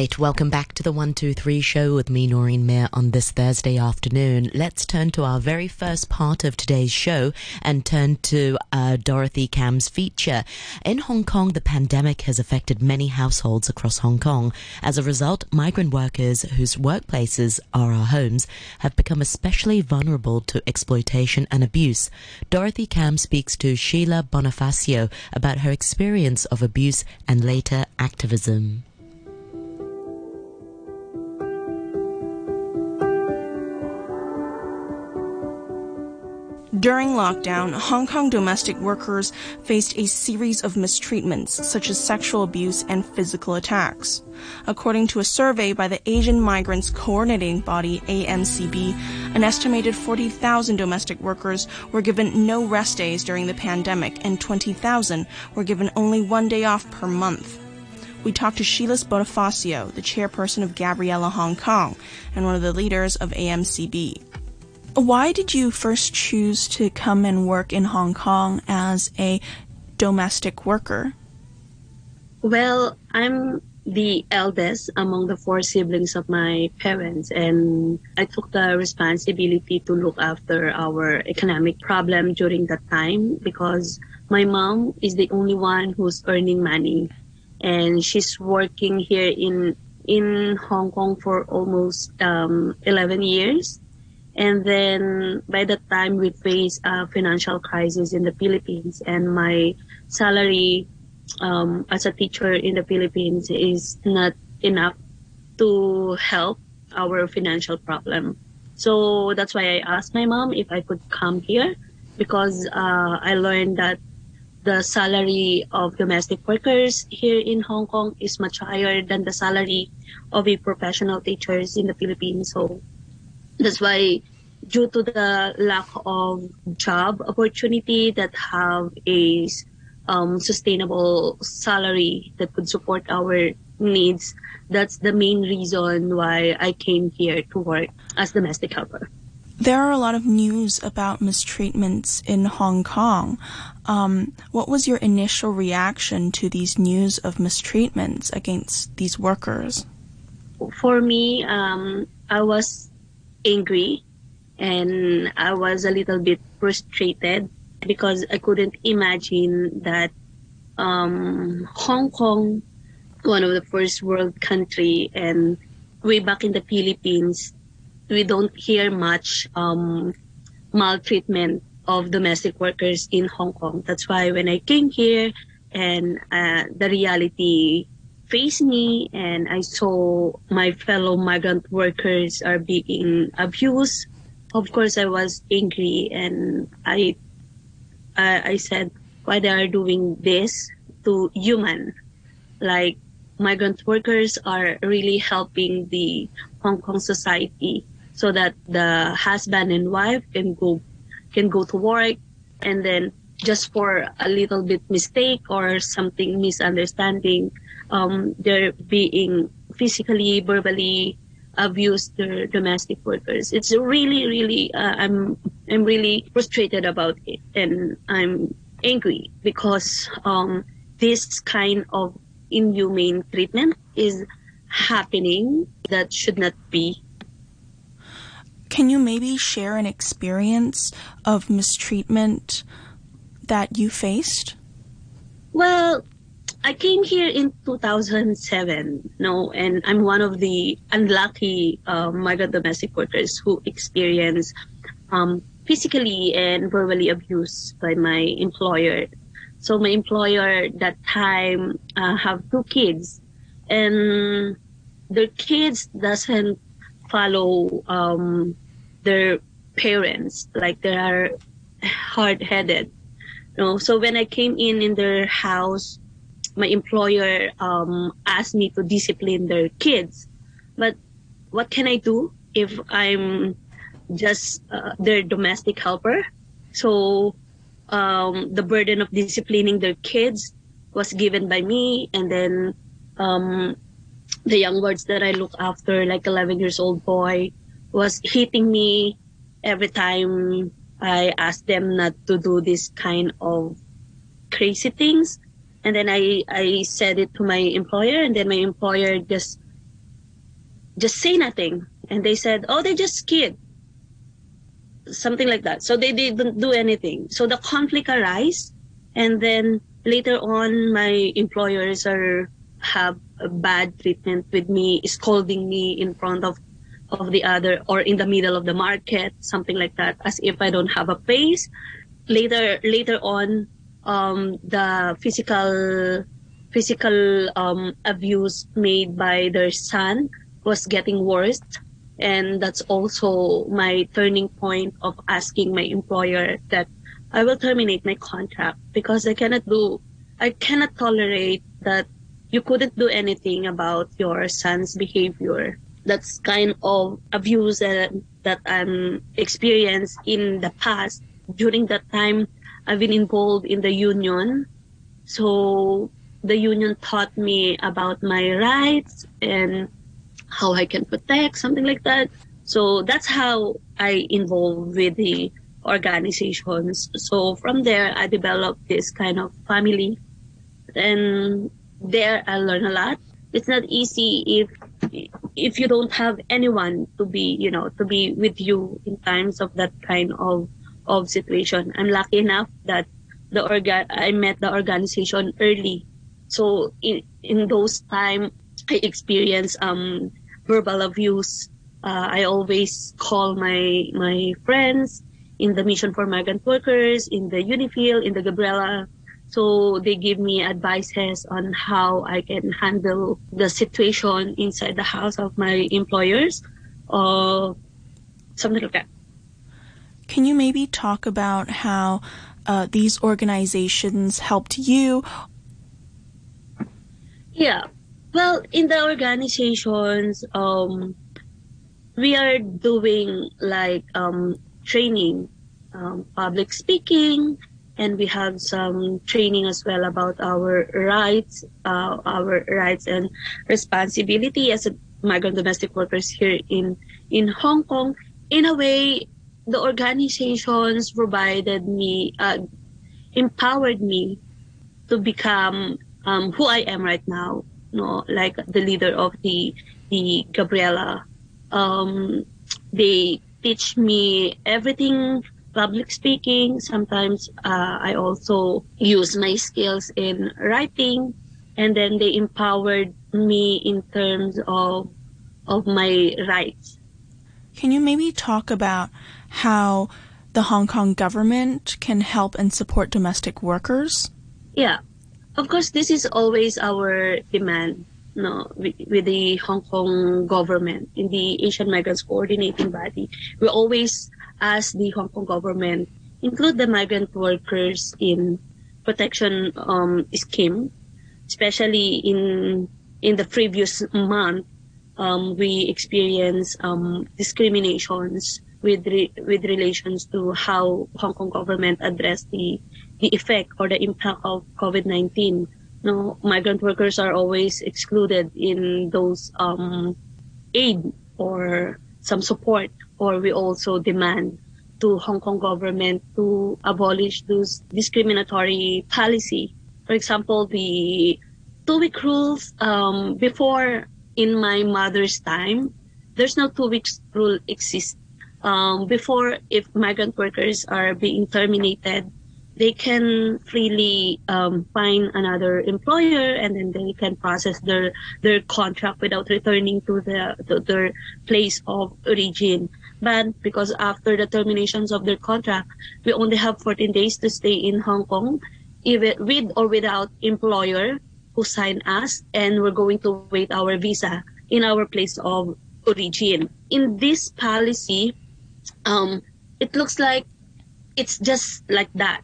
right, welcome back to the 123 show with me, Noreen Mayer, on this Thursday afternoon. Let's turn to our very first part of today's show and turn to uh, Dorothy Kam's feature. In Hong Kong, the pandemic has affected many households across Hong Kong. As a result, migrant workers whose workplaces are our homes have become especially vulnerable to exploitation and abuse. Dorothy Kam speaks to Sheila Bonifacio about her experience of abuse and later activism. During lockdown, Hong Kong domestic workers faced a series of mistreatments, such as sexual abuse and physical attacks. According to a survey by the Asian Migrants Coordinating Body, AMCB, an estimated 40,000 domestic workers were given no rest days during the pandemic, and 20,000 were given only one day off per month. We talked to Sheila Bonifacio, the chairperson of Gabriela Hong Kong and one of the leaders of AMCB. Why did you first choose to come and work in Hong Kong as a domestic worker? Well, I'm the eldest among the four siblings of my parents, and I took the responsibility to look after our economic problem during that time because my mom is the only one who's earning money, and she's working here in in Hong Kong for almost um, 11 years and then by the time we face a financial crisis in the Philippines and my salary um, as a teacher in the Philippines is not enough to help our financial problem. So that's why I asked my mom if I could come here because uh, I learned that the salary of domestic workers here in Hong Kong is much higher than the salary of a professional teachers in the Philippines. So that's why due to the lack of job opportunity that have a um, sustainable salary that could support our needs, that's the main reason why I came here to work as domestic helper. There are a lot of news about mistreatments in Hong Kong. Um, what was your initial reaction to these news of mistreatments against these workers? For me, um, I was angry and I was a little bit frustrated because I couldn't imagine that um, Hong Kong, one of the first world country, and way back in the Philippines, we don't hear much um, maltreatment of domestic workers in Hong Kong. That's why when I came here and uh, the reality faced me and I saw my fellow migrant workers are being abused of course I was angry and I I, I said why they are doing this to human? Like migrant workers are really helping the Hong Kong society so that the husband and wife can go can go to work and then just for a little bit mistake or something misunderstanding um, they're being physically verbally abuse their domestic workers. It's really, really, uh, I'm, I'm really frustrated about it, and I'm angry because um, this kind of inhumane treatment is happening that should not be. Can you maybe share an experience of mistreatment that you faced? Well, I came here in 2007, no, and I'm one of the unlucky uh, migrant domestic workers who experience um, physically and verbally abused by my employer. So my employer that time uh, have two kids, and their kids doesn't follow um, their parents, like they are hard-headed. No, so when I came in in their house my employer um, asked me to discipline their kids. But what can I do if I'm just uh, their domestic helper? So um, the burden of disciplining their kids was given by me, and then um, the young ones that I look after, like 11 years old boy, was hitting me every time I asked them not to do this kind of crazy things and then I I said it to my employer, and then my employer just just say nothing. And they said, oh, they just kid. Something like that. So they didn't do anything. So the conflict arise. And then later on, my employers are have bad treatment with me, scolding me in front of of the other or in the middle of the market, something like that, as if I don't have a place. Later later on, um, the physical physical um, abuse made by their son was getting worse. And that's also my turning point of asking my employer that I will terminate my contract because I cannot do, I cannot tolerate that you couldn't do anything about your son's behavior. That's kind of abuse that, that I'm experienced in the past. During that time, I've been involved in the union. So the union taught me about my rights and how I can protect, something like that. So that's how I involved with the organizations. So from there, I developed this kind of family. And there I learned a lot. It's not easy if if you don't have anyone to be, you know, to be with you in times of that kind of of situation. I'm lucky enough that the organ I met the organization early. So in in those time I experienced um verbal abuse. Uh, I always call my my friends in the Mission for Migrant Workers, in the Unifil, in the Gabriela. So they give me advices on how I can handle the situation inside the house of my employers or something like that. Can you maybe talk about how uh, these organizations helped you? Yeah. Well, in the organizations, um, we are doing like um, training, um, public speaking, and we have some training as well about our rights, uh, our rights and responsibility as a migrant domestic workers here in in Hong Kong. In a way, the organizations provided me, uh, empowered me to become um, who I am right now no, like the leader of the the Gabriela. Um, they teach me everything public speaking. Sometimes uh, I also use my skills in writing, and then they empowered me in terms of of my rights. Can you maybe talk about how the Hong Kong government can help and support domestic workers? Yeah. Of course, this is always our demand no, with, with the Hong Kong government in the Asian Migrants Coordinating Body. We always ask the Hong Kong government include the migrant workers in protection um, scheme, especially in in the previous month. Um, we experienced um, discriminations with re- with relations to how Hong Kong government addressed the the effect or the impact of COVID-19. No, migrant workers are always excluded in those um, aid or some support, or we also demand to Hong Kong government to abolish those discriminatory policy. For example, the two-week rules um, before in my mother's time, there's no two weeks rule exist. Um, before, if migrant workers are being terminated, they can freely um, find another employer and then they can process their their contract without returning to the to their place of origin. But because after the terminations of their contract, we only have 14 days to stay in Hong Kong, even with or without employer who signed us, and we're going to wait our visa in our place of origin. In this policy, um, it looks like it's just like that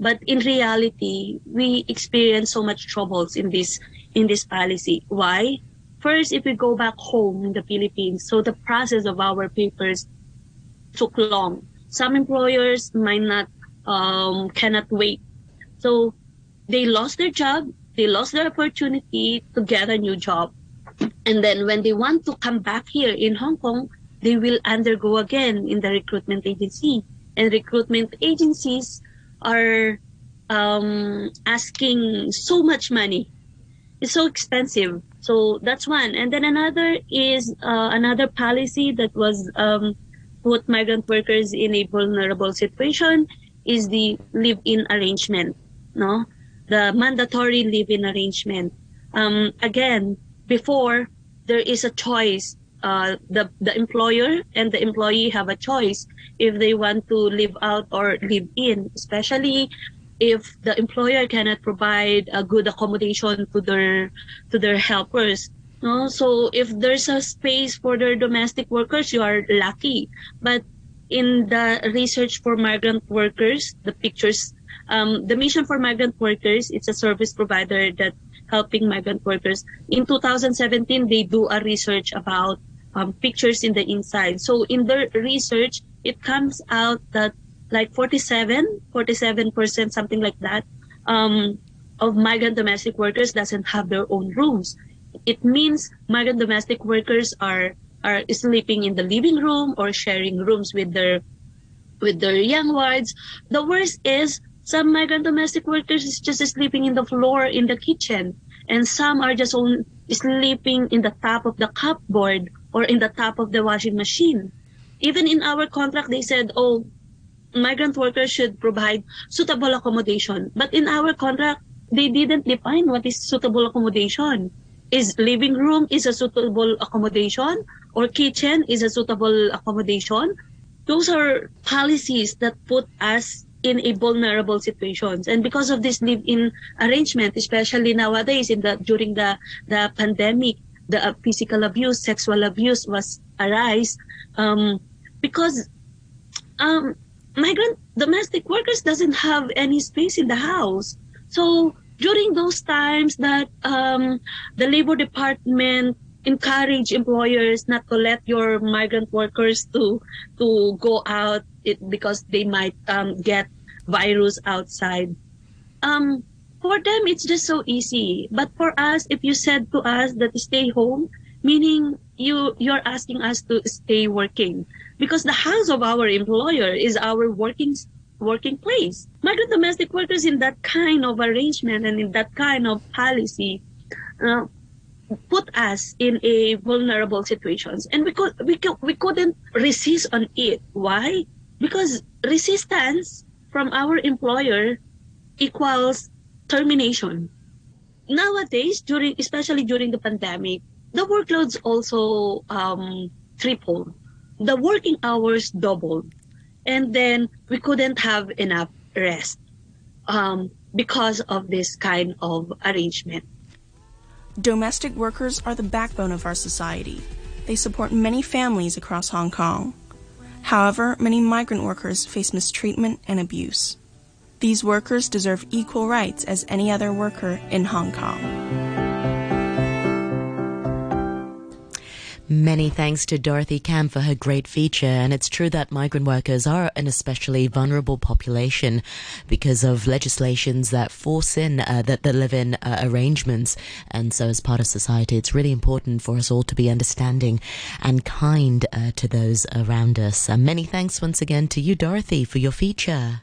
but in reality, we experience so much troubles in this in this policy. Why? First, if we go back home in the Philippines, so the process of our papers took long. Some employers might not um, cannot wait, so they lost their job, they lost their opportunity to get a new job, and then when they want to come back here in Hong Kong, they will undergo again in the recruitment agency, and recruitment agencies are um, asking so much money. It's so expensive So that's one. And then another is uh, another policy that was um, put migrant workers in a vulnerable situation is the live-in arrangement. No, the mandatory live-in arrangement. Um, again, before there is a choice. Uh, the the employer and the employee have a choice if they want to live out or live in, especially if the employer cannot provide a good accommodation to their to their helpers. No? So if there's a space for their domestic workers you are lucky. But in the research for migrant workers the pictures um, the mission for migrant workers it's a service provider that helping migrant workers. In 2017 they do a research about um, pictures in the inside so in their research it comes out that like 47, 47%, something like that, um, of migrant domestic workers doesn't have their own rooms. It means migrant domestic workers are are sleeping in the living room or sharing rooms with their with their young wives. The worst is some migrant domestic workers is just sleeping in the floor in the kitchen, and some are just on, sleeping in the top of the cupboard or in the top of the washing machine. Even in our contract, they said, "Oh, migrant workers should provide suitable accommodation. But in our contract, they didn't define what is suitable accommodation. Is living room is a suitable accommodation or kitchen is a suitable accommodation? Those are policies that put us in a vulnerable situations. And because of this live-in arrangement, especially nowadays in the during the the pandemic, the uh, physical abuse, sexual abuse was arise um, because um, migrant domestic workers doesn't have any space in the house. So during those times that um, the labor department encourage employers not to let your migrant workers to to go out it, because they might um, get virus outside. Um, for them, it's just so easy. But for us, if you said to us that stay home, meaning you you're asking us to stay working because the house of our employer is our working working place. Migrant domestic workers in that kind of arrangement and in that kind of policy uh, put us in a vulnerable situations, and we could we could, we couldn't resist on it. Why? Because resistance from our employer equals termination. Nowadays, during especially during the pandemic, the workloads also um, tripled the working hours doubled and then we couldn't have enough rest um, because of this kind of arrangement. Domestic workers are the backbone of our society. They support many families across Hong Kong. However, many migrant workers face mistreatment and abuse. These workers deserve equal rights as any other worker in Hong Kong. Many thanks to Dorothy Kam for her great feature. And it's true that migrant workers are an especially vulnerable population because of legislations that force in uh, that the live in uh, arrangements. And so, as part of society, it's really important for us all to be understanding and kind uh, to those around us. many thanks once again to you, Dorothy, for your feature.